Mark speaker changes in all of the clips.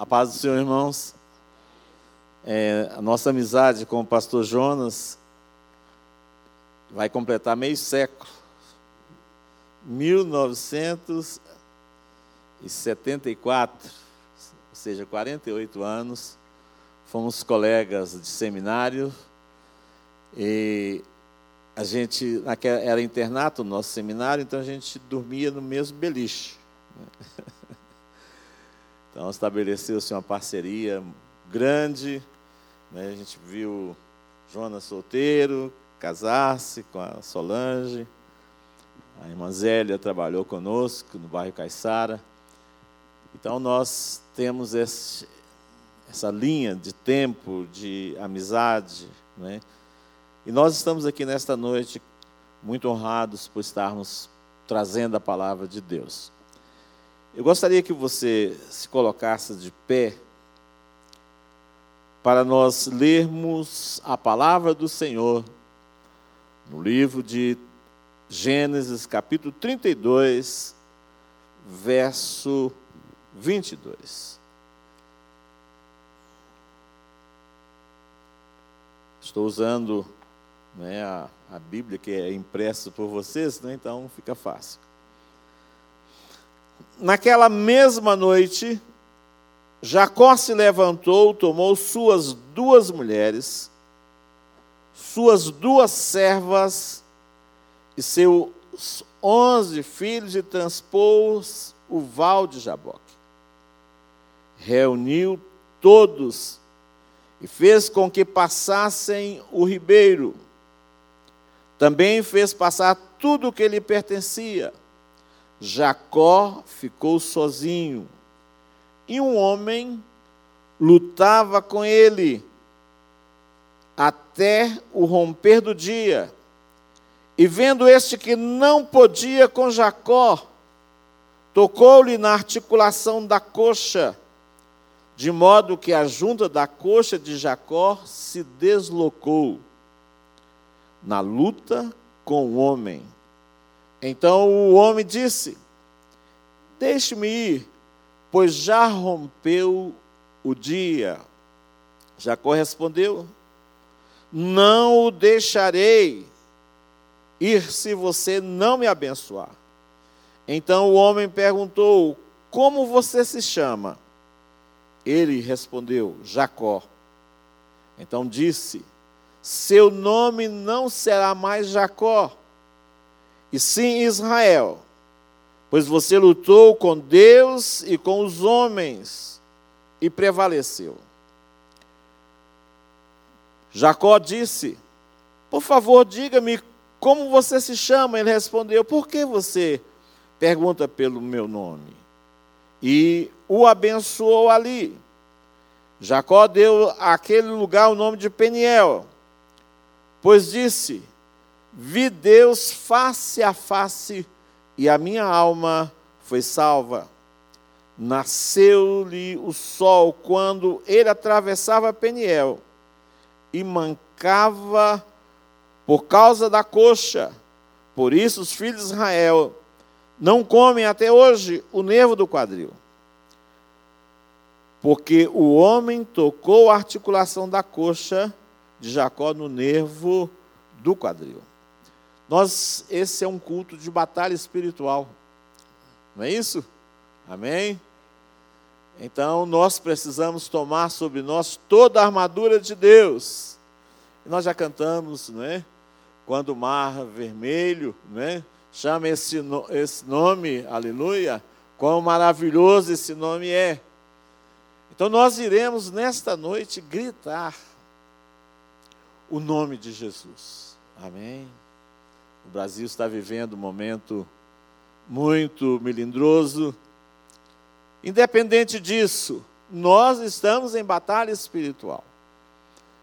Speaker 1: A paz do Senhor, irmãos. É, a nossa amizade com o pastor Jonas vai completar meio século. 1974, ou seja, 48 anos. Fomos colegas de seminário e a gente era internato no nosso seminário, então a gente dormia no mesmo beliche. Então estabeleceu-se uma parceria grande. Né? A gente viu Jonas solteiro, casar-se com a Solange. A irmã Zélia trabalhou conosco no bairro Caiçara. Então nós temos esse, essa linha de tempo, de amizade. Né? E nós estamos aqui nesta noite muito honrados por estarmos trazendo a palavra de Deus. Eu gostaria que você se colocasse de pé para nós lermos a palavra do Senhor no livro de Gênesis, capítulo 32, verso 22. Estou usando né, a, a Bíblia que é impressa por vocês, né, então fica fácil naquela mesma noite, Jacó se levantou, tomou suas duas mulheres, suas duas servas e seus onze filhos e transpôs o val de Jaboque. Reuniu todos e fez com que passassem o ribeiro. Também fez passar tudo o que lhe pertencia Jacó ficou sozinho e um homem lutava com ele até o romper do dia. E vendo este que não podia com Jacó, tocou-lhe na articulação da coxa, de modo que a junta da coxa de Jacó se deslocou na luta com o homem. Então o homem disse: Deixe-me ir, pois já rompeu o dia. Jacó respondeu: Não o deixarei ir se você não me abençoar. Então o homem perguntou: Como você se chama? Ele respondeu: Jacó. Então disse: Seu nome não será mais Jacó e sim Israel, pois você lutou com Deus e com os homens e prevaleceu. Jacó disse: Por favor, diga-me como você se chama. Ele respondeu: Por que você pergunta pelo meu nome? E o abençoou ali. Jacó deu àquele lugar o nome de Peniel, pois disse: vi Deus face a face e a minha alma foi salva. Nasceu-lhe o sol quando ele atravessava Peniel e mancava por causa da coxa. Por isso os filhos de Israel não comem até hoje o nervo do quadril. Porque o homem tocou a articulação da coxa de Jacó no nervo do quadril. Nós, esse é um culto de batalha espiritual. Não é isso? Amém? Então nós precisamos tomar sobre nós toda a armadura de Deus. E nós já cantamos, não é? Quando o mar vermelho, não é? Chama esse, esse nome, aleluia. Quão maravilhoso esse nome é. Então nós iremos nesta noite gritar o nome de Jesus. Amém. O Brasil está vivendo um momento muito melindroso. Independente disso, nós estamos em batalha espiritual.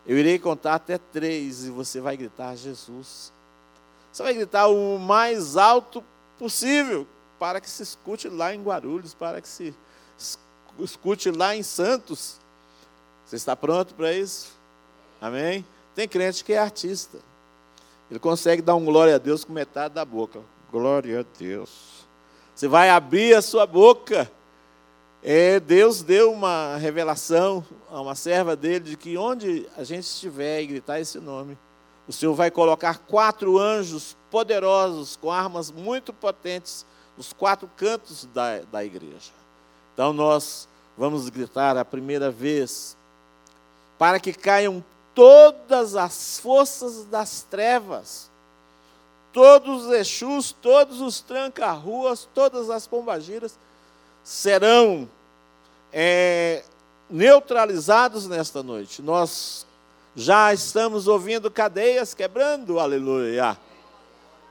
Speaker 1: Eu irei contar até três e você vai gritar Jesus. Você vai gritar o mais alto possível para que se escute lá em Guarulhos, para que se escute lá em Santos. Você está pronto para isso? Amém? Tem crente que é artista. Ele consegue dar um glória a Deus com metade da boca. Glória a Deus. Você vai abrir a sua boca é, Deus deu uma revelação a uma serva dele de que onde a gente estiver e gritar esse nome, o Senhor vai colocar quatro anjos poderosos com armas muito potentes nos quatro cantos da, da igreja. Então nós vamos gritar a primeira vez para que caiam todas as forças das trevas, todos os Exus, todos os tranca-ruas, todas as pombagiras serão é, neutralizados nesta noite. Nós já estamos ouvindo cadeias quebrando, aleluia.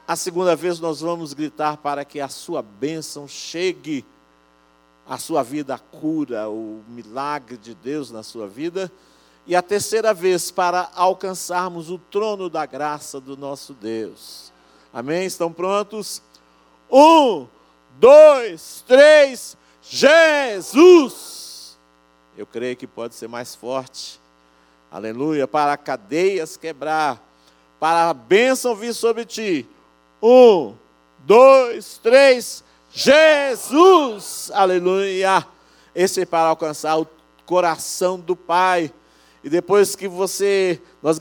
Speaker 1: A segunda vez nós vamos gritar para que a sua bênção chegue à sua vida, a cura, o milagre de Deus na sua vida. E a terceira vez para alcançarmos o trono da graça do nosso Deus. Amém? Estão prontos? Um, dois, três. Jesus. Eu creio que pode ser mais forte. Aleluia. Para cadeias quebrar. Para a bênção vir sobre ti. Um, dois, três. Jesus. Aleluia. Esse é para alcançar o coração do Pai. E depois que você, nós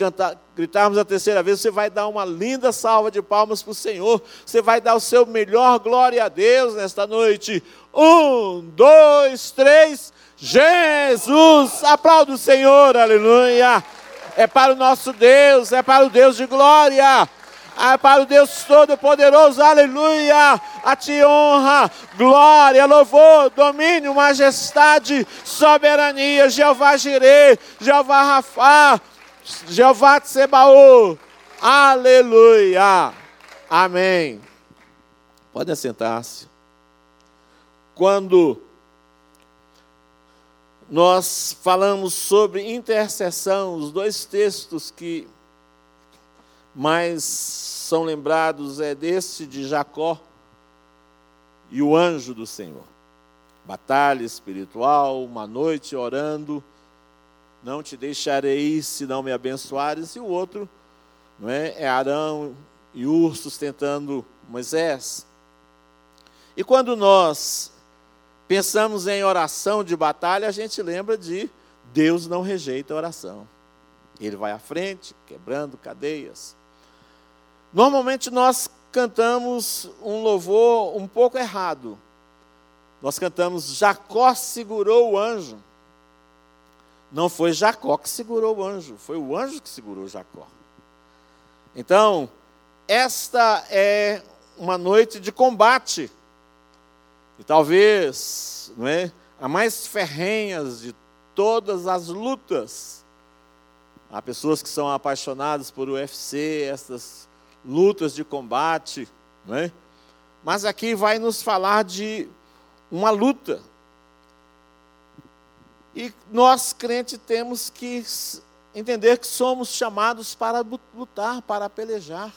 Speaker 1: gritarmos a terceira vez, você vai dar uma linda salva de palmas para o Senhor. Você vai dar o seu melhor glória a Deus nesta noite. Um, dois, três. Jesus! Aplauda o Senhor, aleluia! É para o nosso Deus, é para o Deus de glória. É para o Deus Todo-Poderoso, aleluia! A ti honra, glória, louvor, domínio, majestade, soberania, Jeová Jireh, Jeová Rafá, Jeová Tsebaô, aleluia! Amém. Pode assentar-se quando nós falamos sobre intercessão, os dois textos que mais são lembrados é desse de Jacó e o anjo do Senhor. Batalha espiritual, uma noite orando, não te deixarei se não me abençoares, e o outro não é, é Arão e ursos tentando Moisés. E quando nós pensamos em oração de batalha, a gente lembra de Deus não rejeita a oração. Ele vai à frente, quebrando cadeias. Normalmente nós cantamos um louvor um pouco errado. Nós cantamos Jacó segurou o anjo. Não foi Jacó que segurou o anjo, foi o anjo que segurou Jacó. Então, esta é uma noite de combate e talvez, não é, a mais ferrenhas de todas as lutas. Há pessoas que são apaixonadas por UFC, essas lutas de combate, não é? Mas aqui vai nos falar de uma luta. E nós, crentes, temos que entender que somos chamados para lutar, para pelejar.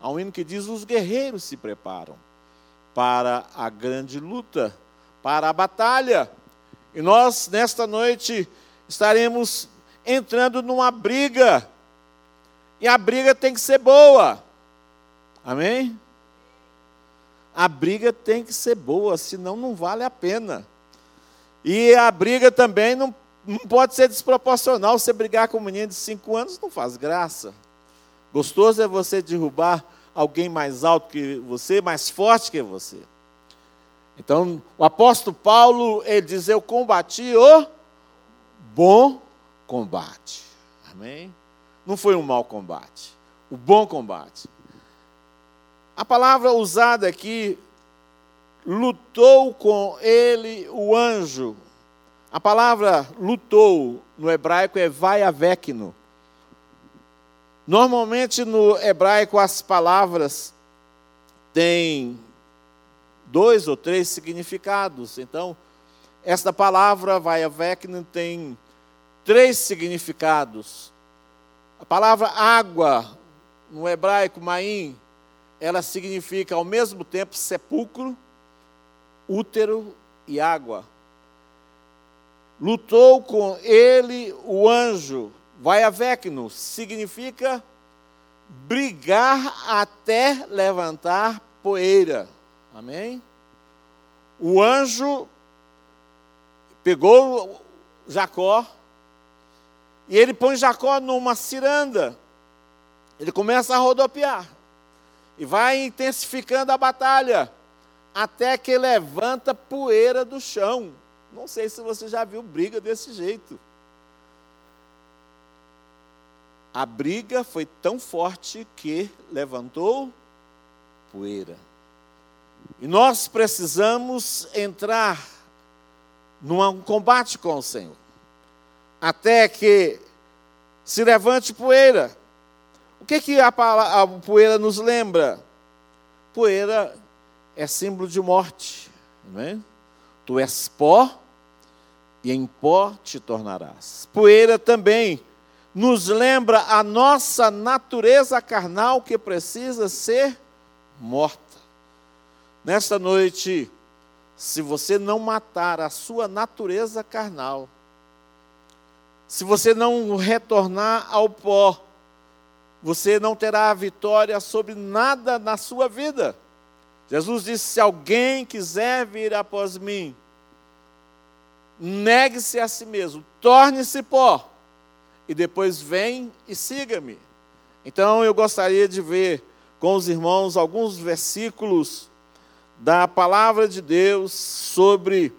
Speaker 1: Há um hino que diz: os guerreiros se preparam para a grande luta, para a batalha. E nós, nesta noite, estaremos entrando numa briga. E a briga tem que ser boa. Amém? A briga tem que ser boa, senão não vale a pena. E a briga também não, não pode ser desproporcional. Você brigar com um menino de 5 anos não faz graça. Gostoso é você derrubar alguém mais alto que você, mais forte que você. Então, o apóstolo Paulo, ele diz: Eu combati o bom combate. Amém? Não foi um mau combate, o bom combate. A palavra usada aqui, lutou com ele o anjo. A palavra lutou no hebraico é vaiavekno. Normalmente no hebraico as palavras têm dois ou três significados. Então, esta palavra vaiavekno tem três significados. A palavra água, no hebraico maim, ela significa ao mesmo tempo sepulcro, útero e água. Lutou com ele o anjo, Vai avecno significa brigar até levantar poeira. Amém? O anjo pegou Jacó e ele põe Jacó numa ciranda. Ele começa a rodopiar e vai intensificando a batalha até que levanta poeira do chão. Não sei se você já viu briga desse jeito. A briga foi tão forte que levantou poeira. E nós precisamos entrar num combate com o Senhor, até que se levante poeira. O que, que a, a poeira nos lembra? Poeira é símbolo de morte, não é? Tu és pó e em pó te tornarás. Poeira também nos lembra a nossa natureza carnal que precisa ser morta. Nesta noite, se você não matar a sua natureza carnal, se você não retornar ao pó, você não terá vitória sobre nada na sua vida. Jesus disse: Se alguém quiser vir após mim, negue-se a si mesmo, torne-se pó e depois vem e siga-me. Então eu gostaria de ver com os irmãos alguns versículos da palavra de Deus sobre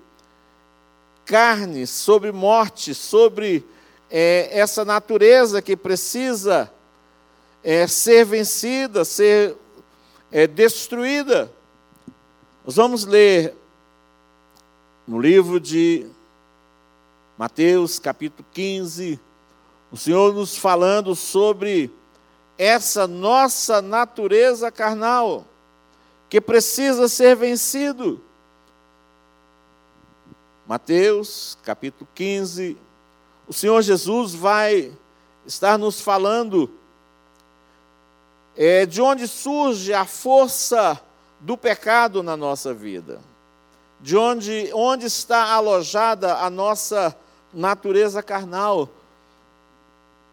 Speaker 1: carne, sobre morte, sobre é, essa natureza que precisa é, ser vencida, ser é, destruída. Nós vamos ler no livro de Mateus, capítulo 15, o Senhor nos falando sobre essa nossa natureza carnal, que precisa ser vencido. Mateus, capítulo 15, o Senhor Jesus vai estar nos falando é, de onde surge a força do pecado na nossa vida, de onde, onde está alojada a nossa natureza carnal,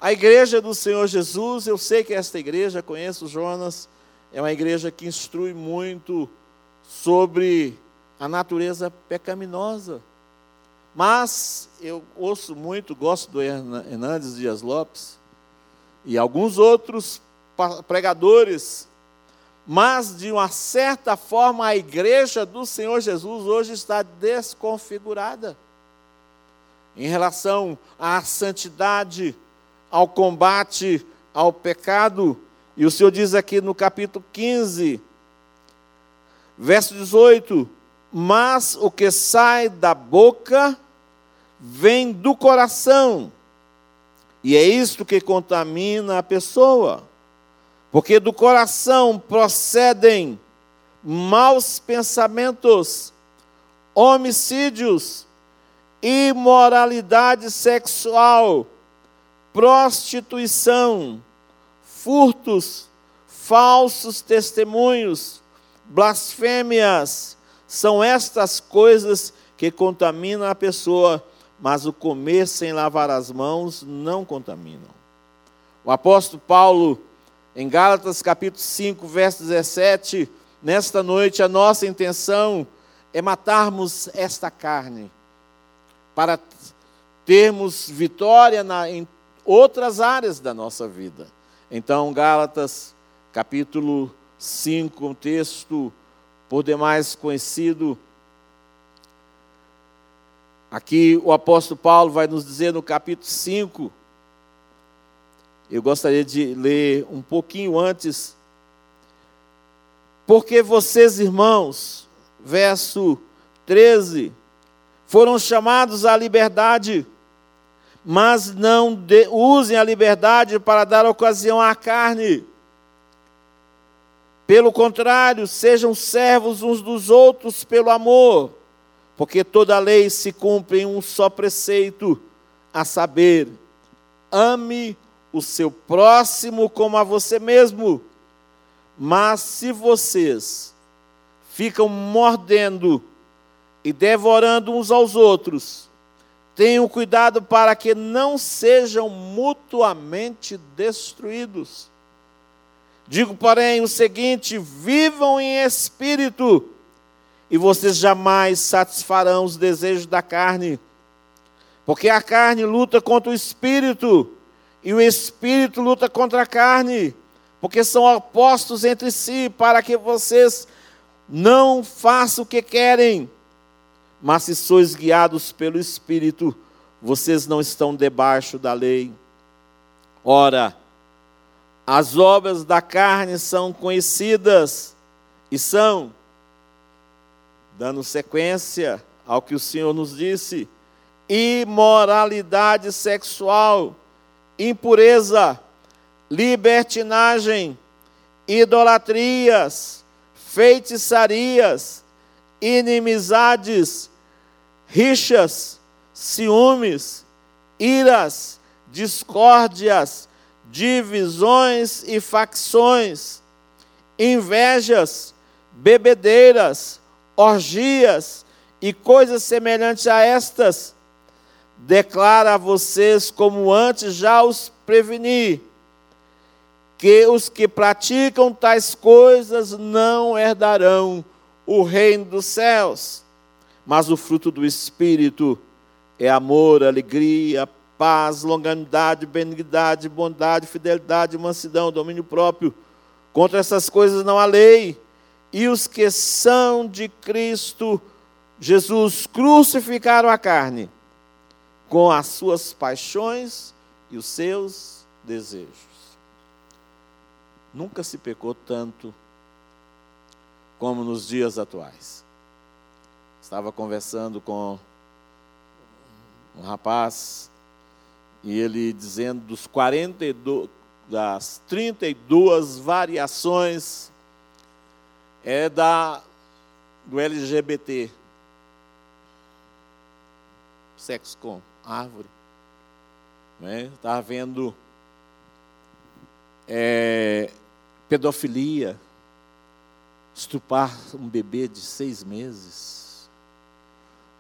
Speaker 1: a igreja do Senhor Jesus, eu sei que esta igreja, conheço Jonas, é uma igreja que instrui muito sobre a natureza pecaminosa. Mas eu ouço muito, gosto do Hernandes Dias Lopes e alguns outros pregadores, mas de uma certa forma a igreja do Senhor Jesus hoje está desconfigurada em relação à santidade, ao combate ao pecado. E o Senhor diz aqui no capítulo 15, verso 18: Mas o que sai da boca vem do coração, e é isto que contamina a pessoa, porque do coração procedem maus pensamentos, homicídios, imoralidade sexual prostituição, furtos, falsos testemunhos, blasfêmias, são estas coisas que contaminam a pessoa, mas o comer sem lavar as mãos não contaminam. O apóstolo Paulo, em Gálatas capítulo 5, verso 17, nesta noite a nossa intenção é matarmos esta carne, para termos vitória na, em outras áreas da nossa vida. Então, Gálatas, capítulo 5, um texto por demais conhecido. Aqui o apóstolo Paulo vai nos dizer no capítulo 5. Eu gostaria de ler um pouquinho antes. Porque vocês, irmãos, verso 13, foram chamados à liberdade mas não de, usem a liberdade para dar ocasião à carne. Pelo contrário, sejam servos uns dos outros pelo amor, porque toda lei se cumpre em um só preceito, a saber, ame o seu próximo como a você mesmo. Mas se vocês ficam mordendo e devorando uns aos outros, Tenham cuidado para que não sejam mutuamente destruídos. Digo, porém, o seguinte: vivam em espírito, e vocês jamais satisfarão os desejos da carne, Porque a carne luta contra o espírito, e o espírito luta contra a carne, porque são opostos entre si, para que vocês não façam o que querem. Mas se sois guiados pelo espírito, vocês não estão debaixo da lei. Ora, as obras da carne são conhecidas e são, dando sequência ao que o Senhor nos disse, imoralidade sexual, impureza, libertinagem, idolatrias, feitiçarias, inimizades, rixas, ciúmes, iras, discórdias, divisões e facções, invejas, bebedeiras, orgias e coisas semelhantes a estas, declara a vocês, como antes já os preveni, que os que praticam tais coisas não herdarão o reino dos céus. Mas o fruto do Espírito é amor, alegria, paz, longanimidade, benignidade, bondade, fidelidade, mansidão, domínio próprio. Contra essas coisas não há lei. E os que são de Cristo Jesus crucificaram a carne com as suas paixões e os seus desejos. Nunca se pecou tanto como nos dias atuais. Estava conversando com um rapaz e ele dizendo dos 42 das 32 variações é da do LGBT. Sexo com árvore. Né? Estava vendo é, pedofilia, estupar um bebê de seis meses.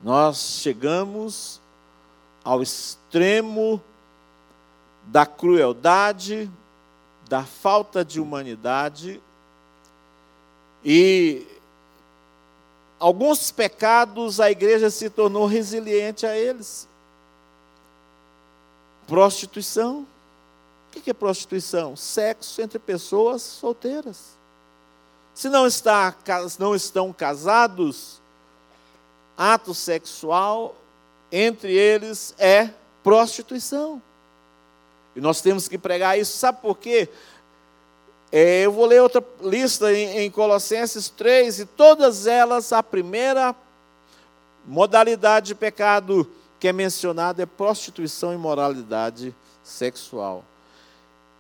Speaker 1: Nós chegamos ao extremo da crueldade, da falta de humanidade e alguns pecados a igreja se tornou resiliente a eles. Prostituição. O que é prostituição? Sexo entre pessoas solteiras. Se não, está, não estão casados, ato sexual entre eles é prostituição. E nós temos que pregar isso. Sabe por quê? É, eu vou ler outra lista em, em Colossenses 3, e todas elas, a primeira modalidade de pecado que é mencionada é prostituição e moralidade sexual.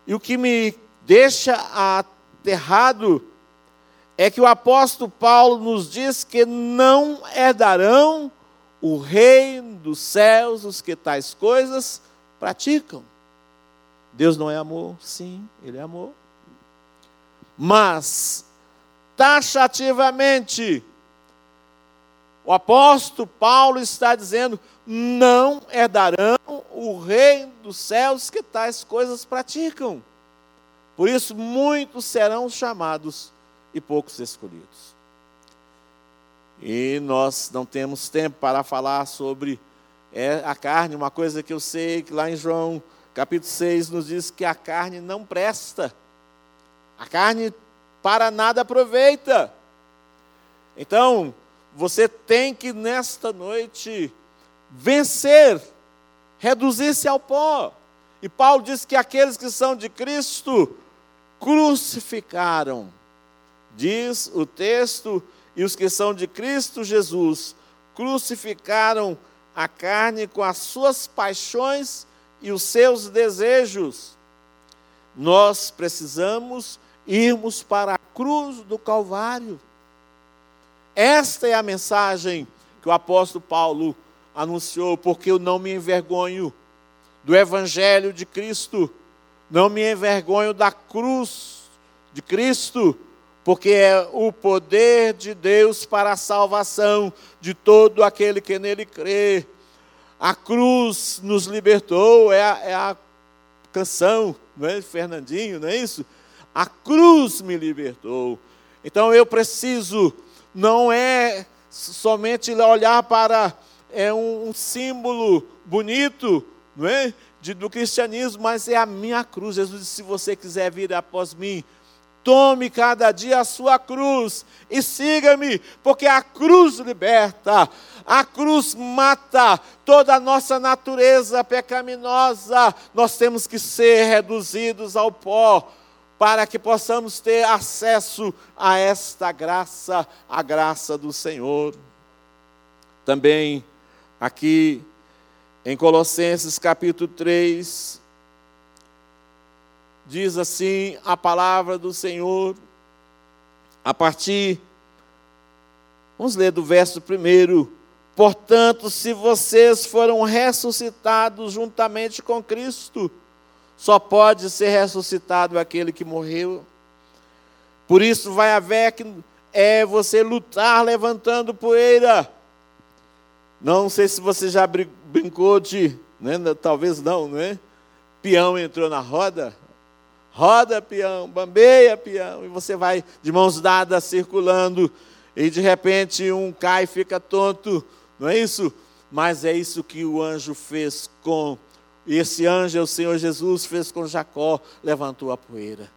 Speaker 1: E o que me deixa aterrado é que o apóstolo Paulo nos diz que não herdarão o reino dos céus os que tais coisas praticam. Deus não é amor? Sim, Ele é amor. Mas, taxativamente, o apóstolo Paulo está dizendo: não herdarão o reino dos céus que tais coisas praticam. Por isso, muitos serão chamados e poucos escolhidos. E nós não temos tempo para falar sobre é, a carne, uma coisa que eu sei que lá em João capítulo 6 nos diz que a carne não presta. A carne para nada aproveita. Então, você tem que nesta noite vencer, reduzir-se ao pó. E Paulo diz que aqueles que são de Cristo crucificaram. Diz o texto, e os que são de Cristo Jesus crucificaram a carne com as suas paixões e os seus desejos. Nós precisamos irmos para a cruz do Calvário. Esta é a mensagem que o apóstolo Paulo anunciou, porque eu não me envergonho do Evangelho de Cristo, não me envergonho da cruz de Cristo, porque é o poder de Deus para a salvação de todo aquele que nele crê. A cruz nos libertou, é a, é a canção, não é, Fernandinho, não é isso? A cruz me libertou. Então eu preciso, não é somente olhar para é um, um símbolo bonito, não é? De, do cristianismo, mas é a minha cruz. Jesus disse: se você quiser vir após mim, tome cada dia a sua cruz e siga-me, porque a cruz liberta, a cruz mata toda a nossa natureza pecaminosa. Nós temos que ser reduzidos ao pó para que possamos ter acesso a esta graça, a graça do Senhor. Também aqui em Colossenses capítulo 3, diz assim a palavra do Senhor, a partir, vamos ler do verso primeiro. Portanto, se vocês foram ressuscitados juntamente com Cristo, só pode ser ressuscitado aquele que morreu. Por isso vai haver que é você lutar levantando poeira. Não sei se você já brincou de, né? talvez não, não é? Peão entrou na roda, roda peão, bambeia peão, e você vai de mãos dadas circulando, e de repente um cai e fica tonto, não é isso? Mas é isso que o anjo fez com e esse anjo, o Senhor Jesus, fez com Jacó, levantou a poeira.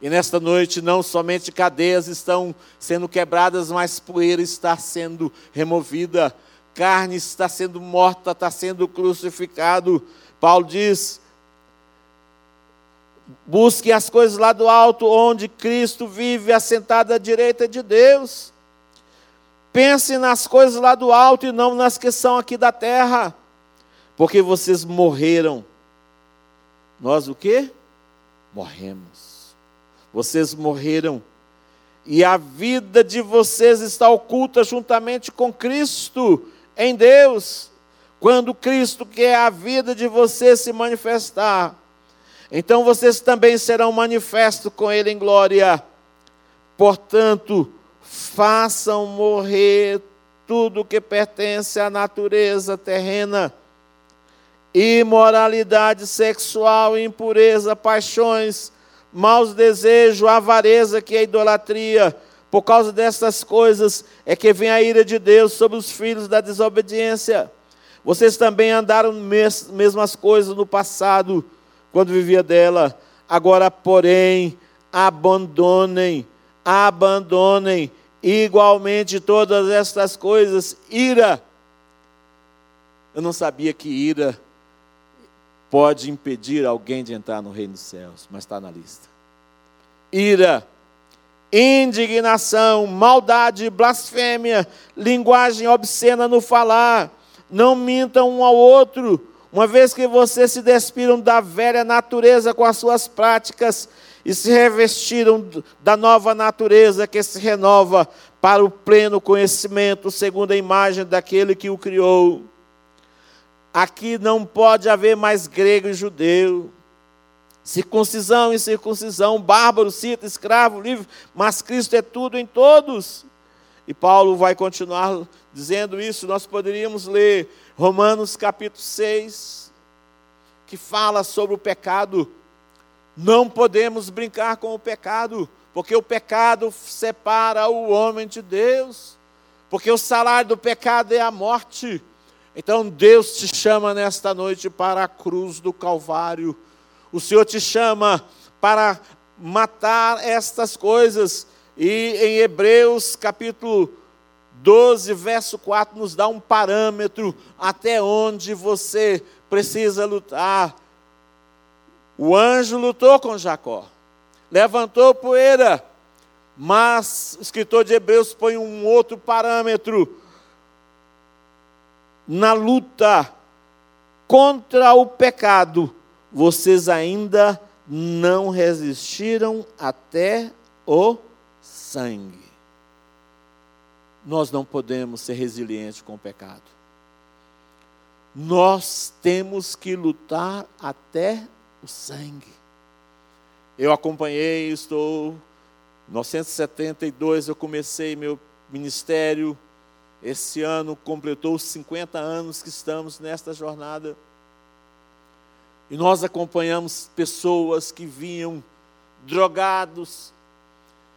Speaker 1: E nesta noite, não somente cadeias estão sendo quebradas, mas poeira está sendo removida, carne está sendo morta, está sendo crucificado. Paulo diz: busque as coisas lá do alto, onde Cristo vive, assentado à direita de Deus. Pense nas coisas lá do alto e não nas que são aqui da terra porque vocês morreram. Nós o quê? Morremos. Vocês morreram. E a vida de vocês está oculta juntamente com Cristo em Deus. Quando Cristo, que é a vida de vocês, se manifestar, então vocês também serão manifestos com Ele em glória. Portanto, façam morrer tudo que pertence à natureza terrena imoralidade sexual, impureza, paixões, maus desejos, avareza, que é idolatria. Por causa dessas coisas é que vem a ira de Deus sobre os filhos da desobediência. Vocês também andaram mes mesmas coisas no passado, quando vivia dela. Agora, porém, abandonem, abandonem igualmente todas estas coisas. Ira. Eu não sabia que ira pode impedir alguém de entrar no reino dos céus, mas está na lista. Ira, indignação, maldade, blasfêmia, linguagem obscena no falar, não mintam um ao outro, uma vez que vocês se despiram da velha natureza com as suas práticas e se revestiram da nova natureza que se renova para o pleno conhecimento, segundo a imagem daquele que o criou. Aqui não pode haver mais grego e judeu, circuncisão e circuncisão, bárbaro, cita, escravo, livre, mas Cristo é tudo em todos. E Paulo vai continuar dizendo isso. Nós poderíamos ler Romanos capítulo 6, que fala sobre o pecado. Não podemos brincar com o pecado, porque o pecado separa o homem de Deus, porque o salário do pecado é a morte. Então Deus te chama nesta noite para a cruz do Calvário. O Senhor te chama para matar estas coisas. E em Hebreus capítulo 12, verso 4, nos dá um parâmetro até onde você precisa lutar. O anjo lutou com Jacó, levantou poeira, mas o escritor de Hebreus põe um outro parâmetro na luta contra o pecado, vocês ainda não resistiram até o sangue. Nós não podemos ser resilientes com o pecado. Nós temos que lutar até o sangue. Eu acompanhei, estou. Em 1972 eu comecei meu ministério esse ano completou os 50 anos que estamos nesta jornada. E nós acompanhamos pessoas que vinham drogados,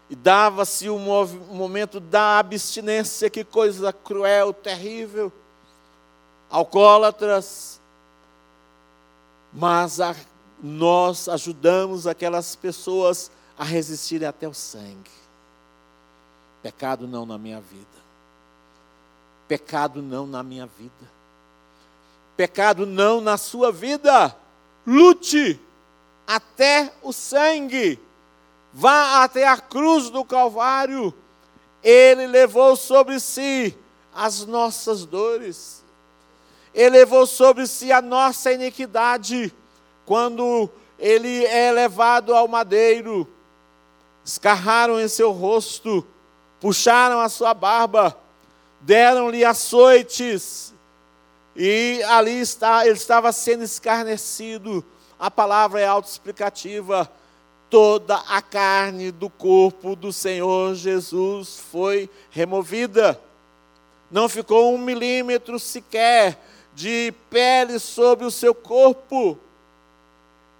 Speaker 1: e dava-se o um momento da abstinência, que coisa cruel, terrível. alcoólatras, mas a, nós ajudamos aquelas pessoas a resistirem até o sangue. Pecado não na minha vida. Pecado não na minha vida. Pecado não na sua vida. Lute até o sangue. Vá até a cruz do Calvário. Ele levou sobre si as nossas dores. Ele levou sobre si a nossa iniquidade. Quando ele é levado ao madeiro, escarraram em seu rosto, puxaram a sua barba, deram-lhe açoites, e ali está, ele estava sendo escarnecido. A palavra é autoexplicativa. Toda a carne do corpo do Senhor Jesus foi removida. Não ficou um milímetro sequer de pele sobre o seu corpo.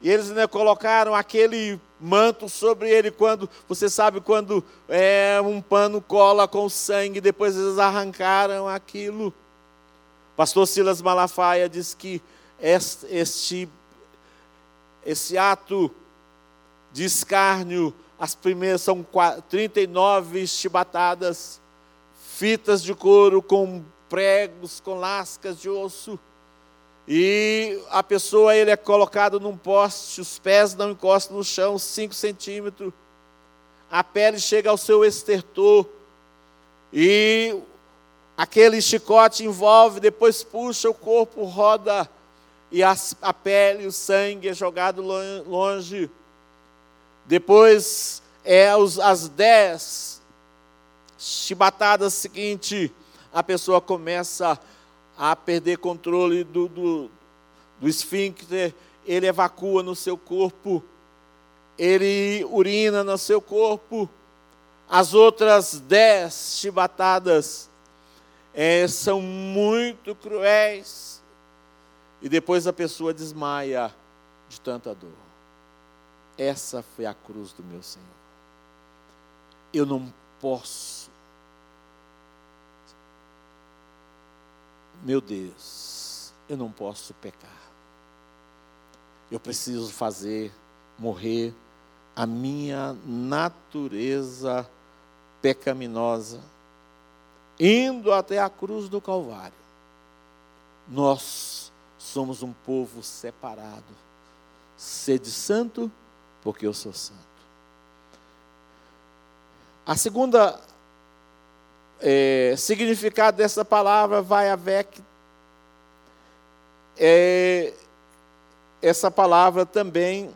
Speaker 1: E eles ainda colocaram aquele manto sobre ele quando, você sabe, quando é, um pano cola com sangue, depois eles arrancaram aquilo. Pastor Silas Malafaia diz que este, este esse ato de escárnio, as primeiras são 39 chibatadas, fitas de couro com pregos, com lascas de osso, e a pessoa ele é colocado num poste, os pés não encostam no chão, 5 centímetros, a pele chega ao seu estertor, e aquele chicote envolve, depois puxa o corpo, roda, e a, a pele, o sangue é jogado longe. Depois é os, as dez chibatadas seguinte, a pessoa começa a perder controle do, do, do esfíncter, ele evacua no seu corpo, ele urina no seu corpo. As outras dez chibatadas é, são muito cruéis. E depois a pessoa desmaia de tanta dor. Essa foi a cruz do meu Senhor. Eu não posso meu Deus, eu não posso pecar. Eu preciso fazer morrer a minha natureza pecaminosa, indo até a cruz do Calvário. Nós somos um povo separado. Sede santo, porque eu sou santo. A segunda é, significado dessa palavra vai que é, essa palavra também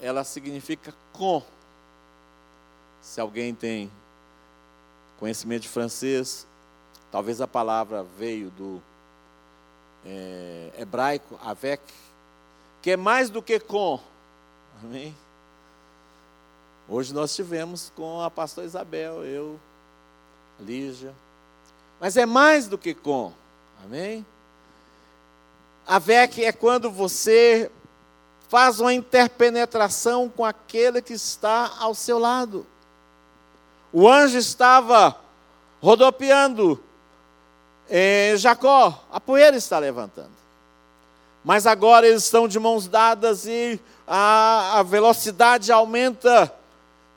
Speaker 1: ela significa com. Se alguém tem conhecimento de francês, talvez a palavra veio do é, hebraico avec, que é mais do que com. Amém? Hoje nós tivemos com a pastora Isabel, eu, Lígia. Mas é mais do que com. Amém? A VEC é quando você faz uma interpenetração com aquele que está ao seu lado. O anjo estava rodopiando em Jacó, a poeira está levantando. Mas agora eles estão de mãos dadas e a, a velocidade aumenta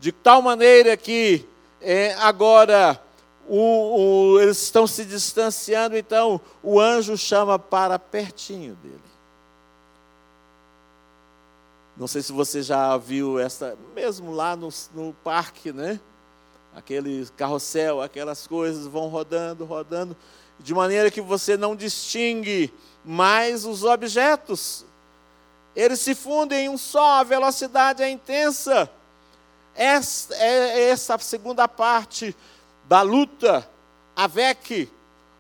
Speaker 1: de tal maneira que é, agora o, o, eles estão se distanciando, então o anjo chama para pertinho dele. Não sei se você já viu essa, mesmo lá no, no parque, né? Aquele carrossel, aquelas coisas vão rodando, rodando, de maneira que você não distingue mais os objetos. Eles se fundem em um só, a velocidade é intensa. Essa é essa segunda parte da luta, a VEC,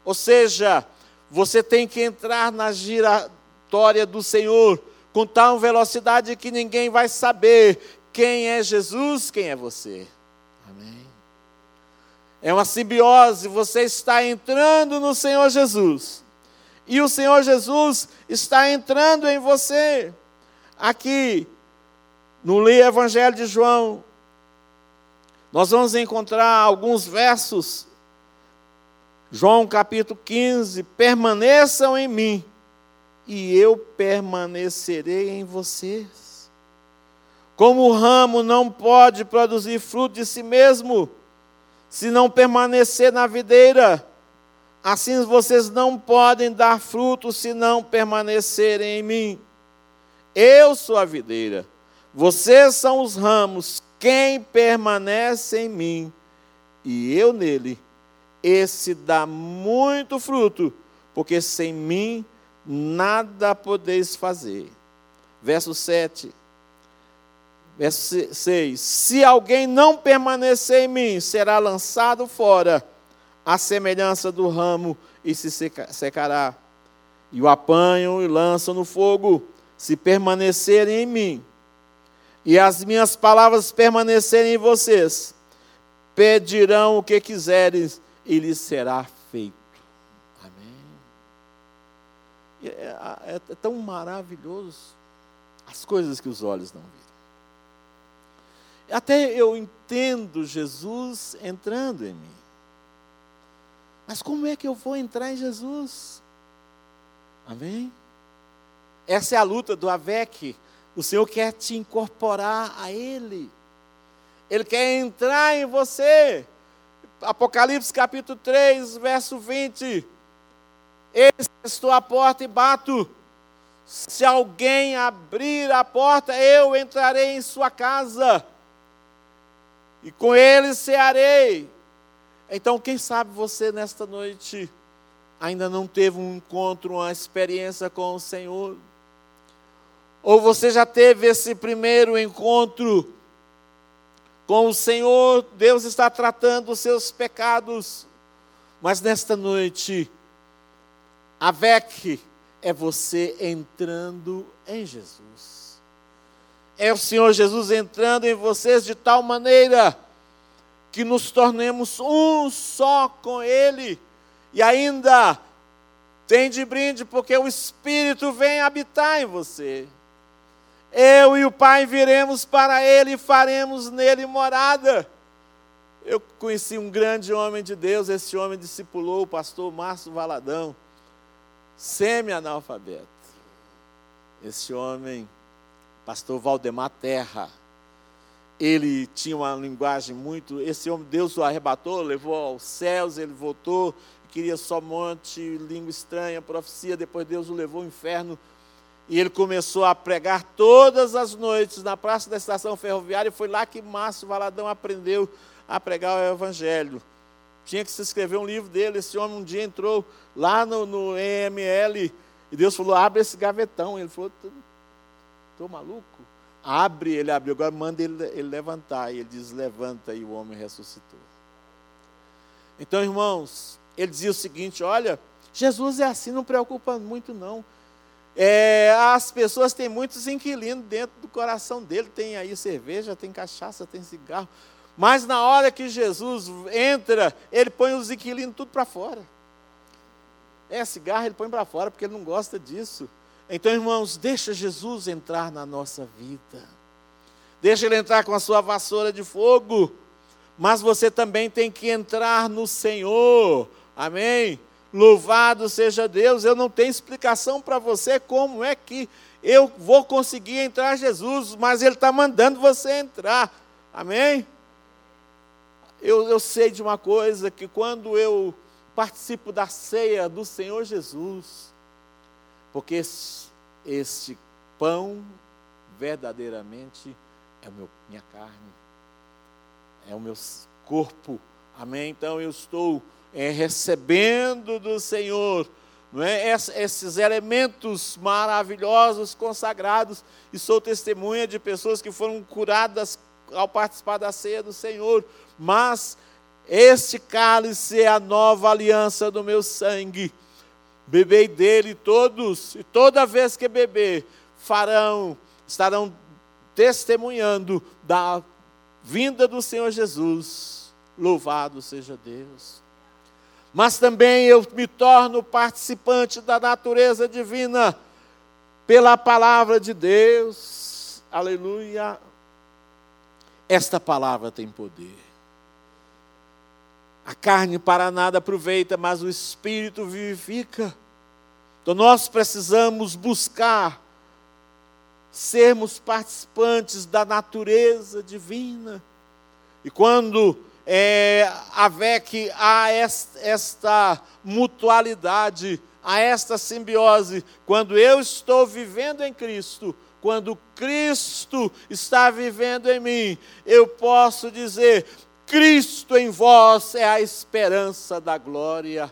Speaker 1: ou seja, você tem que entrar na giratória do Senhor com tal velocidade que ninguém vai saber quem é Jesus, quem é você. Amém. É uma simbiose, você está entrando no Senhor Jesus. E o Senhor Jesus está entrando em você. Aqui, no Evangelho de João, nós vamos encontrar alguns versos João capítulo 15: permaneçam em mim, e eu permanecerei em vocês. Como o ramo não pode produzir fruto de si mesmo, se não permanecer na videira, assim vocês não podem dar fruto se não permanecerem em mim. Eu sou a videira, vocês são os ramos, quem permanece em mim e eu nele, esse dá muito fruto, porque sem mim nada podeis fazer. Verso 7. Verso 6: Se alguém não permanecer em mim, será lançado fora, à semelhança do ramo, e se secará. E o apanham e lançam no fogo se permanecerem em mim, e as minhas palavras permanecerem em vocês, pedirão o que quiserem e lhes será feito. Amém. É, é, é tão maravilhoso as coisas que os olhos não viram. Até eu entendo Jesus entrando em mim. Mas como é que eu vou entrar em Jesus? Amém? Essa é a luta do AVEC. O Senhor quer te incorporar a Ele. Ele quer entrar em você. Apocalipse capítulo 3, verso 20. Eis estou à porta e bato. Se alguém abrir a porta, eu entrarei em sua casa. E com ele cearei. Então, quem sabe você nesta noite ainda não teve um encontro, uma experiência com o Senhor? Ou você já teve esse primeiro encontro com o Senhor, Deus está tratando os seus pecados, mas nesta noite, a VEC é você entrando em Jesus. É o Senhor Jesus entrando em vocês de tal maneira que nos tornemos um só com Ele, e ainda tem de brinde, porque o Espírito vem habitar em você. Eu e o Pai viremos para Ele e faremos nele morada. Eu conheci um grande homem de Deus, esse homem discipulou o pastor Márcio Valadão, semi-analfabeto. Esse homem, pastor Valdemar Terra, ele tinha uma linguagem muito. Esse homem, Deus o arrebatou, levou aos céus, ele voltou, queria só monte, língua estranha, profecia, depois Deus o levou ao inferno e ele começou a pregar todas as noites na praça da estação ferroviária, e foi lá que Márcio Valadão aprendeu a pregar o Evangelho. Tinha que se escrever um livro dele. Esse homem um dia entrou lá no, no EML e Deus falou: abre esse gavetão. Ele falou: estou maluco? Abre, ele abriu. Agora manda ele, ele levantar. E ele diz: levanta, e o homem ressuscitou. Então, irmãos, ele dizia o seguinte: olha, Jesus é assim, não preocupa muito não. É, as pessoas têm muitos inquilinos dentro do coração dele. Tem aí cerveja, tem cachaça, tem cigarro. Mas na hora que Jesus entra, ele põe os inquilinos tudo para fora. É, cigarro ele põe para fora porque ele não gosta disso. Então, irmãos, deixa Jesus entrar na nossa vida. Deixa ele entrar com a sua vassoura de fogo. Mas você também tem que entrar no Senhor. Amém? Louvado seja Deus, eu não tenho explicação para você como é que eu vou conseguir entrar Jesus, mas Ele está mandando você entrar. Amém? Eu, eu sei de uma coisa, que quando eu participo da ceia do Senhor Jesus, porque este pão verdadeiramente é meu, minha carne, é o meu corpo. Amém? Então eu estou é, recebendo do Senhor não é? esses elementos maravilhosos, consagrados, e sou testemunha de pessoas que foram curadas ao participar da ceia do Senhor, mas este cálice é a nova aliança do meu sangue. Bebei dele todos, e toda vez que beber, farão, estarão testemunhando da vinda do Senhor Jesus. Louvado seja Deus mas também eu me torno participante da natureza divina pela palavra de Deus. Aleluia. Esta palavra tem poder. A carne para nada aproveita, mas o espírito vivifica. Então nós precisamos buscar sermos participantes da natureza divina. E quando é, que há esta mutualidade, há esta simbiose, quando eu estou vivendo em Cristo, quando Cristo está vivendo em mim, eu posso dizer: Cristo em vós é a esperança da glória.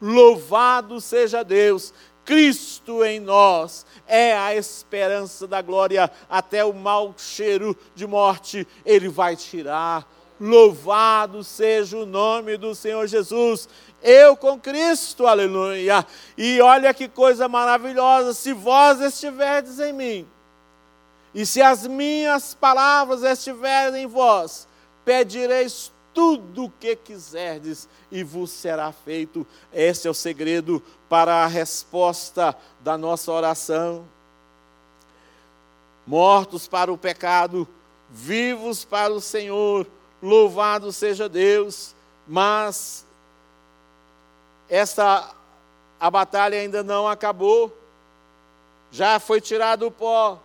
Speaker 1: Louvado seja Deus, Cristo em nós é a esperança da glória, até o mau cheiro de morte ele vai tirar. Louvado seja o nome do Senhor Jesus. Eu com Cristo, aleluia. E olha que coisa maravilhosa, se vós estiverdes em mim, e se as minhas palavras estiverem em vós, pedireis tudo o que quiserdes e vos será feito. Esse é o segredo para a resposta da nossa oração. Mortos para o pecado, vivos para o Senhor, louvado seja Deus. Mas esta a batalha ainda não acabou. Já foi tirado o pó,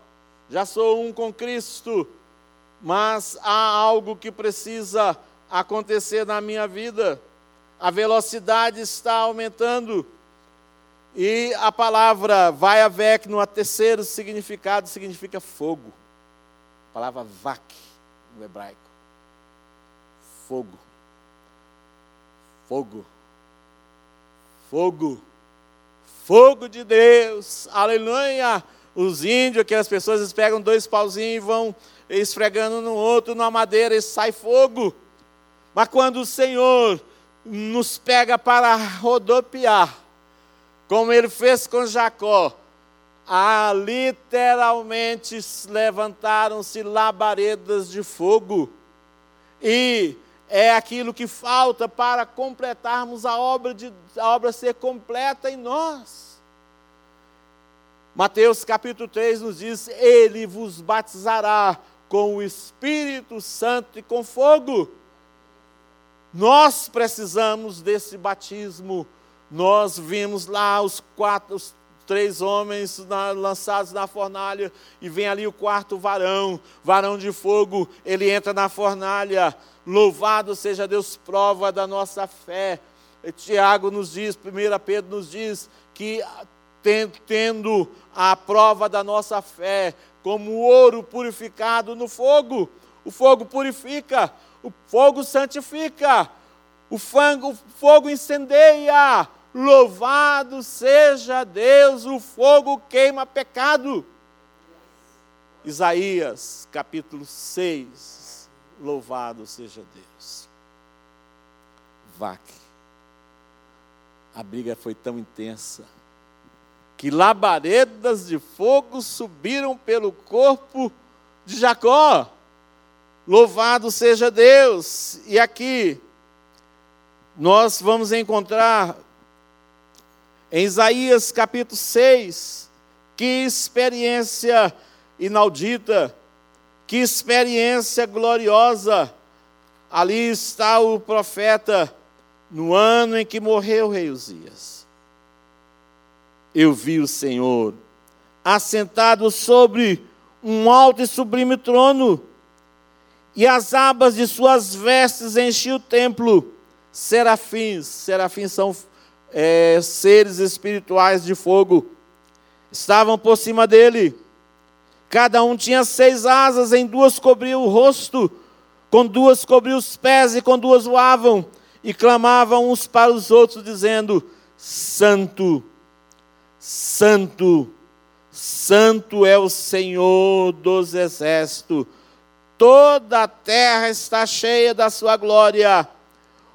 Speaker 1: já sou um com Cristo, mas há algo que precisa acontecer na minha vida. A velocidade está aumentando. E a palavra vai haver no terceiro significado significa fogo. A palavra vak no hebraico. Fogo. Fogo. Fogo. Fogo de Deus. Aleluia. Os índios, aquelas pessoas, eles pegam dois pauzinhos e vão esfregando no outro, na madeira, e sai fogo. Mas quando o Senhor nos pega para rodopiar, como ele fez com Jacó, ah, literalmente levantaram-se labaredas de fogo. E é aquilo que falta para completarmos a obra, de, a obra ser completa em nós. Mateus capítulo 3 nos diz: Ele vos batizará com o Espírito Santo e com fogo. Nós precisamos desse batismo. Nós vimos lá os quatro, os três homens na, lançados na fornalha e vem ali o quarto varão, varão de fogo. Ele entra na fornalha. Louvado seja Deus, prova da nossa fé. Tiago nos diz, 1 Pedro nos diz que tendo a prova da nossa fé como ouro purificado no fogo, o fogo purifica, o fogo santifica, o fogo, o fogo incendeia. Louvado seja Deus, o fogo queima pecado. Isaías capítulo 6. Louvado seja Deus. Vaque. A briga foi tão intensa que labaredas de fogo subiram pelo corpo de Jacó. Louvado seja Deus! E aqui nós vamos encontrar em Isaías capítulo 6, que experiência inaudita, que experiência gloriosa. Ali está o profeta no ano em que morreu o rei Uzias. Eu vi o Senhor assentado sobre um alto e sublime trono e as abas de suas vestes enchiam o templo. Serafins, serafins são é, seres espirituais de fogo, estavam por cima dele. Cada um tinha seis asas, em duas cobria o rosto, com duas cobria os pés e com duas voavam, e clamavam uns para os outros, dizendo: Santo, Santo, Santo é o Senhor dos exércitos toda a terra está cheia da sua glória.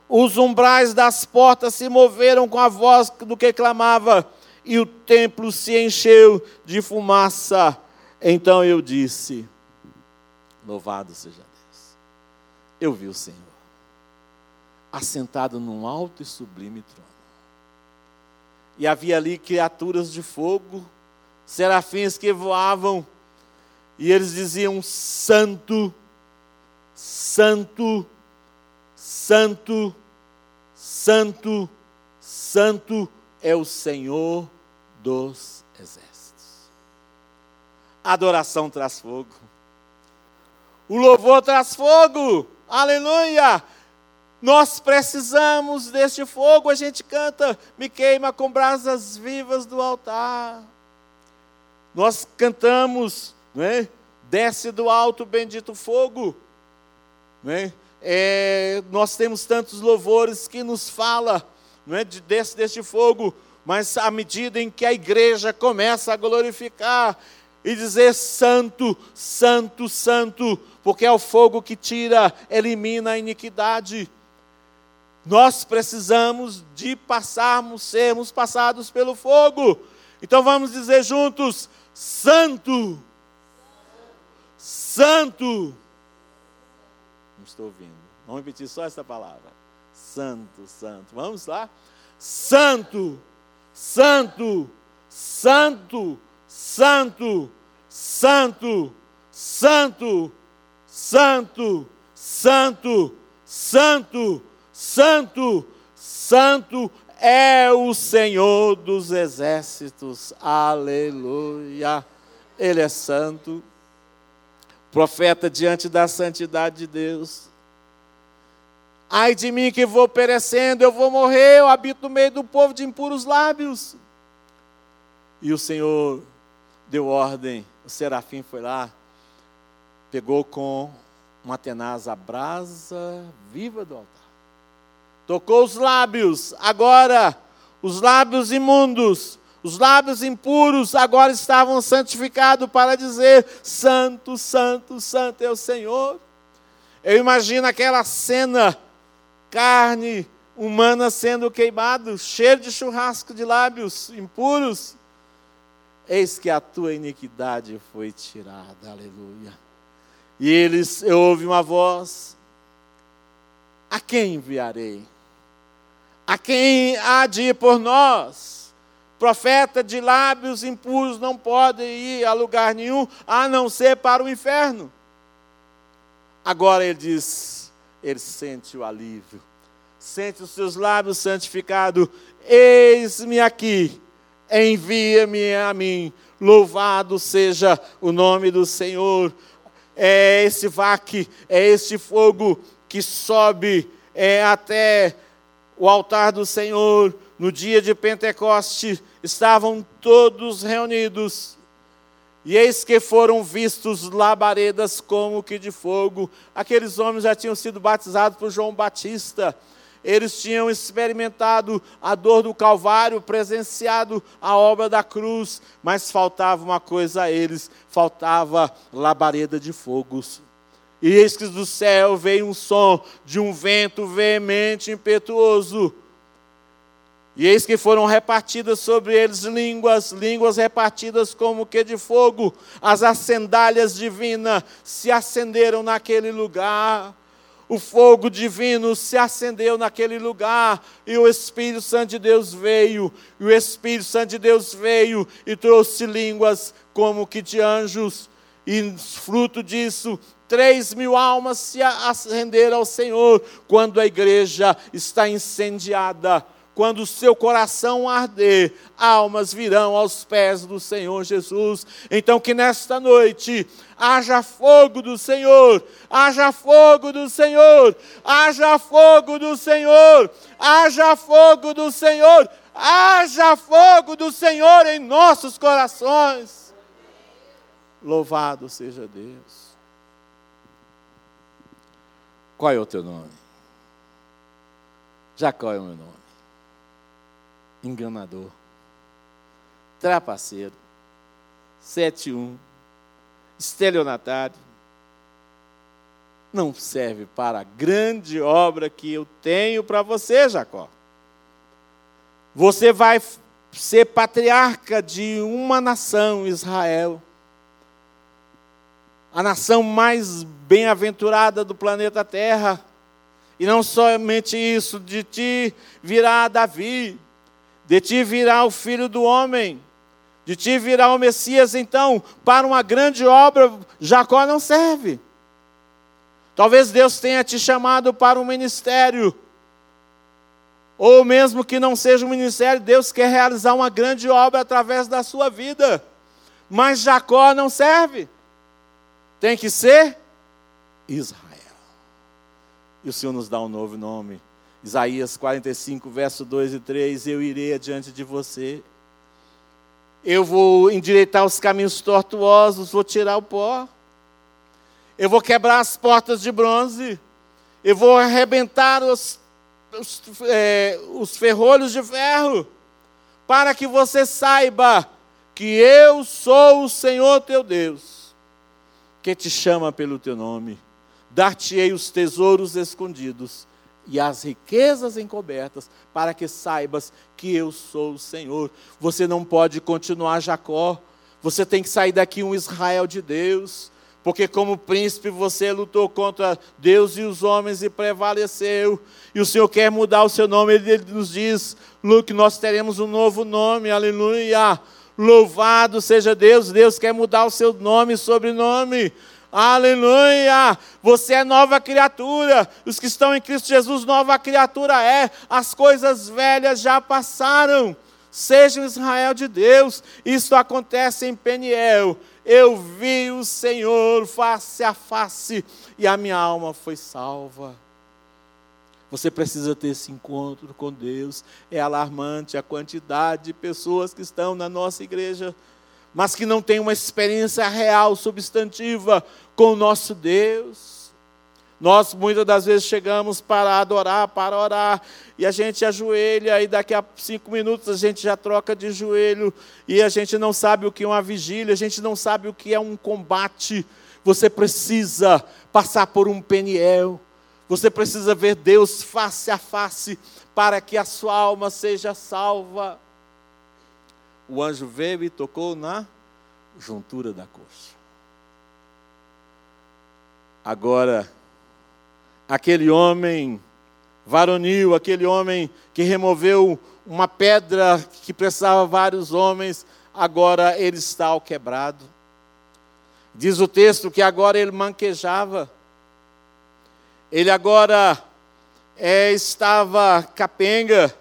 Speaker 1: Os umbrais das portas se moveram com a voz do que clamava, e o templo se encheu de fumaça. Então eu disse: Louvado seja Deus. Eu vi o Senhor assentado num alto e sublime trono. E havia ali criaturas de fogo, serafins que voavam e eles diziam: Santo, Santo, Santo, Santo, Santo é o Senhor dos. A adoração traz fogo. O louvor traz fogo. Aleluia! Nós precisamos deste fogo. A gente canta, me queima com brasas vivas do altar. Nós cantamos, não é? Desce do alto bendito fogo. Não é? É, nós temos tantos louvores que nos fala, não é, de, desse, deste fogo, mas à medida em que a igreja começa a glorificar e dizer santo, santo, santo, porque é o fogo que tira, elimina a iniquidade. Nós precisamos de passarmos, sermos passados pelo fogo. Então vamos dizer juntos: Santo, Santo. Não estou ouvindo. Vamos repetir só essa palavra. Santo, Santo. Vamos lá? Santo, Santo, Santo, Santo, Santo, Santo, Santo, Santo, Santo, Santo, Santo é o Senhor dos exércitos. Aleluia. Ele é santo. Profeta diante da santidade de Deus. Ai de mim que vou perecendo, eu vou morrer, eu habito no meio do povo de impuros lábios. E o Senhor deu ordem, o serafim foi lá, pegou com uma tenaz a brasa viva do altar. Tocou os lábios, agora os lábios imundos, os lábios impuros agora estavam santificados para dizer: Santo, Santo, Santo é o Senhor. Eu imagino aquela cena carne humana sendo queimado, cheiro de churrasco de lábios impuros. Eis que a tua iniquidade foi tirada, aleluia. E eles, eu ouvi uma voz: A quem enviarei? A quem há de ir por nós? Profeta de lábios impuros não pode ir a lugar nenhum, a não ser para o inferno. Agora ele diz: ele sente o alívio, sente os seus lábios santificados. Eis-me aqui, envia-me a mim. Louvado seja o nome do Senhor. É esse vaque, é este fogo que sobe é, até o altar do Senhor. No dia de Pentecoste, estavam todos reunidos e eis que foram vistos labaredas como que de fogo. Aqueles homens já tinham sido batizados por João Batista. Eles tinham experimentado a dor do Calvário, presenciado a obra da cruz, mas faltava uma coisa a eles: faltava labareda de fogos. E eis que do céu veio um som de um vento veemente, impetuoso e eis que foram repartidas sobre eles línguas, línguas repartidas como que de fogo. As acendalhas divinas se acenderam naquele lugar. O fogo divino se acendeu naquele lugar e o Espírito Santo de Deus veio. E o Espírito Santo de Deus veio e trouxe línguas como que de anjos. E fruto disso, três mil almas se acenderam ao Senhor quando a igreja está incendiada quando o seu coração arder, almas virão aos pés do Senhor Jesus. Então, que nesta noite haja fogo do Senhor, haja fogo do Senhor, haja fogo do Senhor, haja fogo do Senhor, haja fogo do Senhor em nossos corações. Louvado seja Deus. Qual é o teu nome? Jacó é o meu nome enganador, trapaceiro, 71, estelionatário, não serve para a grande obra que eu tenho para você, Jacó. Você vai ser patriarca de uma nação, Israel. A nação mais bem-aventurada do planeta Terra. E não somente isso, de ti virá Davi, de ti virá o filho do homem, de ti virá o Messias. Então, para uma grande obra, Jacó não serve. Talvez Deus tenha te chamado para um ministério, ou mesmo que não seja um ministério, Deus quer realizar uma grande obra através da sua vida. Mas Jacó não serve. Tem que ser Israel. E o Senhor nos dá um novo nome. Isaías 45, verso 2 e 3: Eu irei adiante de você. Eu vou endireitar os caminhos tortuosos, vou tirar o pó. Eu vou quebrar as portas de bronze. Eu vou arrebentar os os, é, os ferrolhos de ferro, para que você saiba que eu sou o Senhor teu Deus, que te chama pelo teu nome. Dar-te-ei os tesouros escondidos e as riquezas encobertas, para que saibas que eu sou o Senhor. Você não pode continuar Jacó, você tem que sair daqui um Israel de Deus porque como príncipe você lutou contra Deus e os homens e prevaleceu. E o Senhor quer mudar o seu nome, ele nos diz, Luke, nós teremos um novo nome, aleluia. Louvado seja Deus, Deus quer mudar o seu nome e sobrenome. Aleluia! Você é nova criatura. Os que estão em Cristo Jesus, nova criatura é. As coisas velhas já passaram. Seja o Israel de Deus. Isso acontece em Peniel eu vi o Senhor face a face e a minha alma foi salva. Você precisa ter esse encontro com Deus. É alarmante a quantidade de pessoas que estão na nossa igreja, mas que não têm uma experiência real, substantiva com o nosso Deus. Nós muitas das vezes chegamos para adorar, para orar, e a gente ajoelha, e daqui a cinco minutos a gente já troca de joelho, e a gente não sabe o que é uma vigília, a gente não sabe o que é um combate. Você precisa passar por um peniel, você precisa ver Deus face a face, para que a sua alma seja salva. O anjo veio e tocou na juntura da coxa. Agora, aquele homem varonil, aquele homem que removeu uma pedra que precisava vários homens, agora ele está ao quebrado. Diz o texto que agora ele manquejava, ele agora é, estava capenga,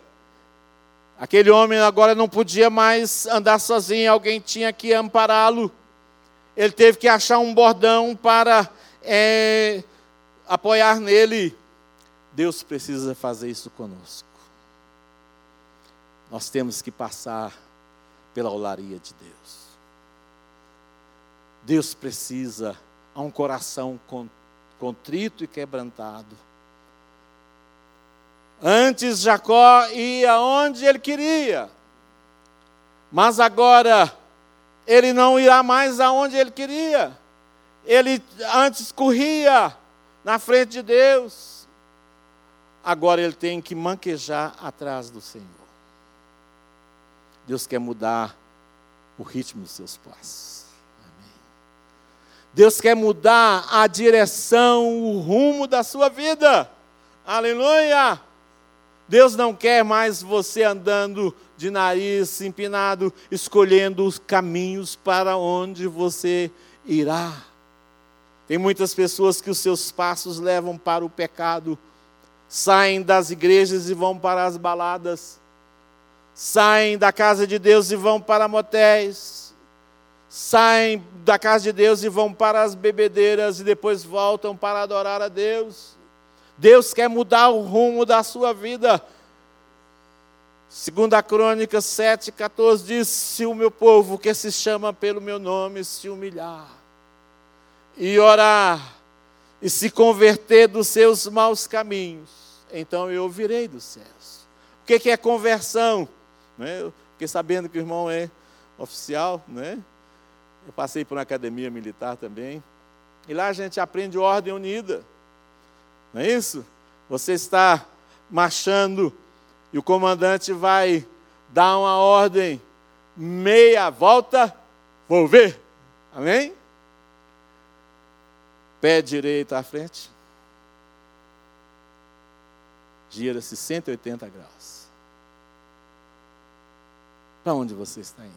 Speaker 1: aquele homem agora não podia mais andar sozinho, alguém tinha que ampará-lo. Ele teve que achar um bordão para é, apoiar nele, Deus precisa fazer isso conosco. Nós temos que passar pela olaria de Deus. Deus precisa a um coração contrito e quebrantado. Antes Jacó ia onde ele queria, mas agora ele não irá mais aonde ele queria. Ele antes corria na frente de Deus. Agora ele tem que manquejar atrás do Senhor. Deus quer mudar o ritmo dos seus passos. Deus quer mudar a direção, o rumo da sua vida. Aleluia! Deus não quer mais você andando de nariz empinado, escolhendo os caminhos para onde você irá. Tem muitas pessoas que os seus passos levam para o pecado, saem das igrejas e vão para as baladas, saem da casa de Deus e vão para motéis, saem da casa de Deus e vão para as bebedeiras e depois voltam para adorar a Deus. Deus quer mudar o rumo da sua vida. Segunda Crônica 7,14 diz: Se o meu povo que se chama pelo meu nome se humilhar e orar e se converter dos seus maus caminhos, então eu ouvirei dos céus. O que é conversão? Né? Eu fiquei sabendo que o irmão é oficial, né? Eu passei por uma academia militar também. E lá a gente aprende ordem unida. Não é isso? Você está marchando e o comandante vai dar uma ordem, meia volta, vou ver. Amém? pé direito à frente, gira-se 180 graus. Para onde você está indo?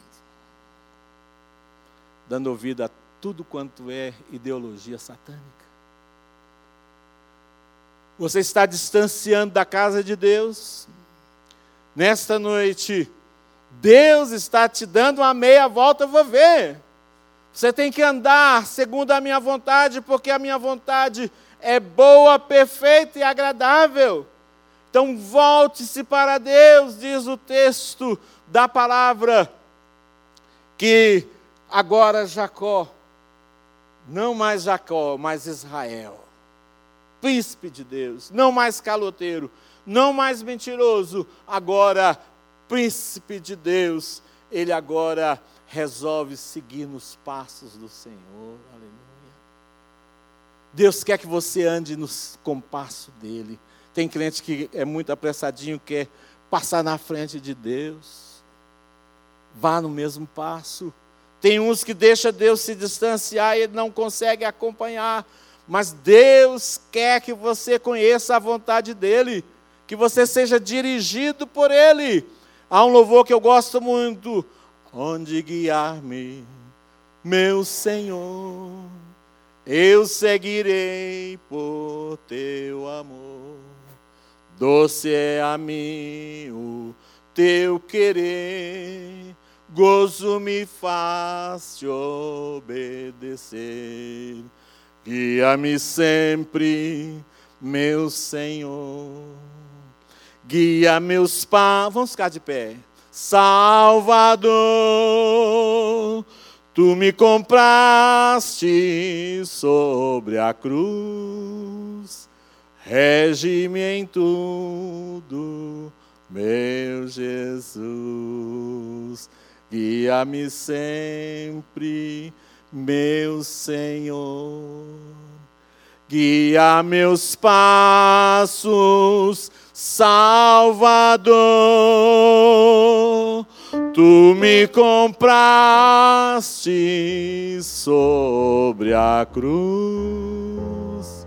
Speaker 1: Dando ouvido a tudo quanto é ideologia satânica. Você está distanciando da casa de Deus, Nesta noite, Deus está te dando uma meia volta, vou ver. Você tem que andar segundo a minha vontade, porque a minha vontade é boa, perfeita e agradável. Então volte-se para Deus, diz o texto da palavra, que agora Jacó, não mais Jacó, mas Israel, príncipe de Deus, não mais caloteiro, não mais mentiroso, agora príncipe de Deus, ele agora resolve seguir nos passos do Senhor. Aleluia. Deus quer que você ande no compasso dele. Tem crente que é muito apressadinho, quer passar na frente de Deus. Vá no mesmo passo. Tem uns que deixa Deus se distanciar e ele não consegue acompanhar. Mas Deus quer que você conheça a vontade dele, que você seja dirigido por ele. Há um louvor que eu gosto muito. Onde guiar-me, meu Senhor, eu seguirei por teu amor. Doce é a mim o teu querer, gozo me faz te obedecer. Guia-me sempre, meu Senhor. Guia meus passos. Vamos ficar de pé. Salvador, tu me compraste sobre a cruz, rege-me em tudo, meu Jesus, guia-me sempre, meu Senhor, guia meus passos Salvador, tu me compraste sobre a cruz,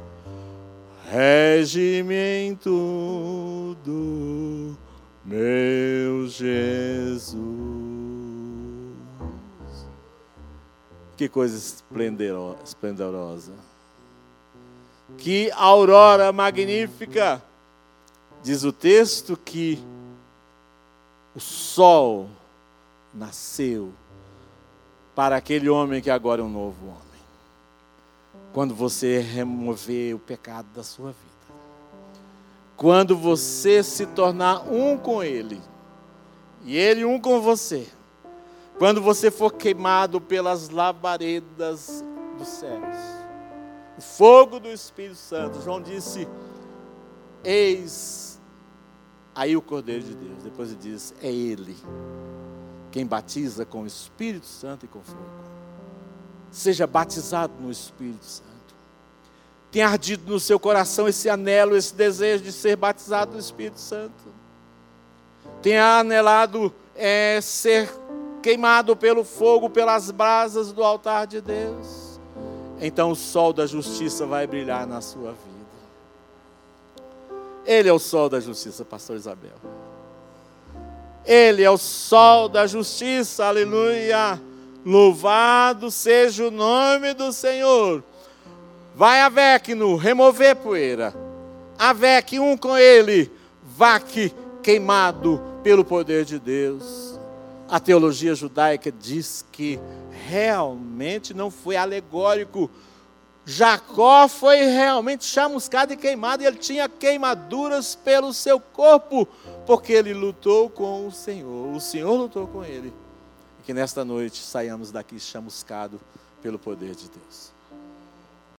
Speaker 1: rege-me em tudo, meu Jesus. Que coisa esplendorosa. Que aurora magnífica Diz o texto que o sol nasceu para aquele homem que agora é um novo homem. Quando você remover o pecado da sua vida. Quando você se tornar um com Ele, e Ele um com você. Quando você for queimado pelas labaredas dos céus. O fogo do Espírito Santo. João disse: Eis Aí o Cordeiro de Deus, depois ele diz: é Ele quem batiza com o Espírito Santo e com fogo. Seja batizado no Espírito Santo. Tem ardido no seu coração esse anelo, esse desejo de ser batizado no Espírito Santo. Tem anelado é, ser queimado pelo fogo, pelas brasas do altar de Deus. Então o sol da justiça vai brilhar na sua vida. Ele é o sol da justiça, pastor Isabel. Ele é o sol da justiça, aleluia. Louvado seja o nome do Senhor. Vai a Vecno remover poeira. A Vec um com ele, vaque queimado pelo poder de Deus. A teologia judaica diz que realmente não foi alegórico Jacó foi realmente chamuscado e queimado, e ele tinha queimaduras pelo seu corpo, porque ele lutou com o Senhor. O Senhor lutou com ele. E que nesta noite saiamos daqui chamuscado pelo poder de Deus.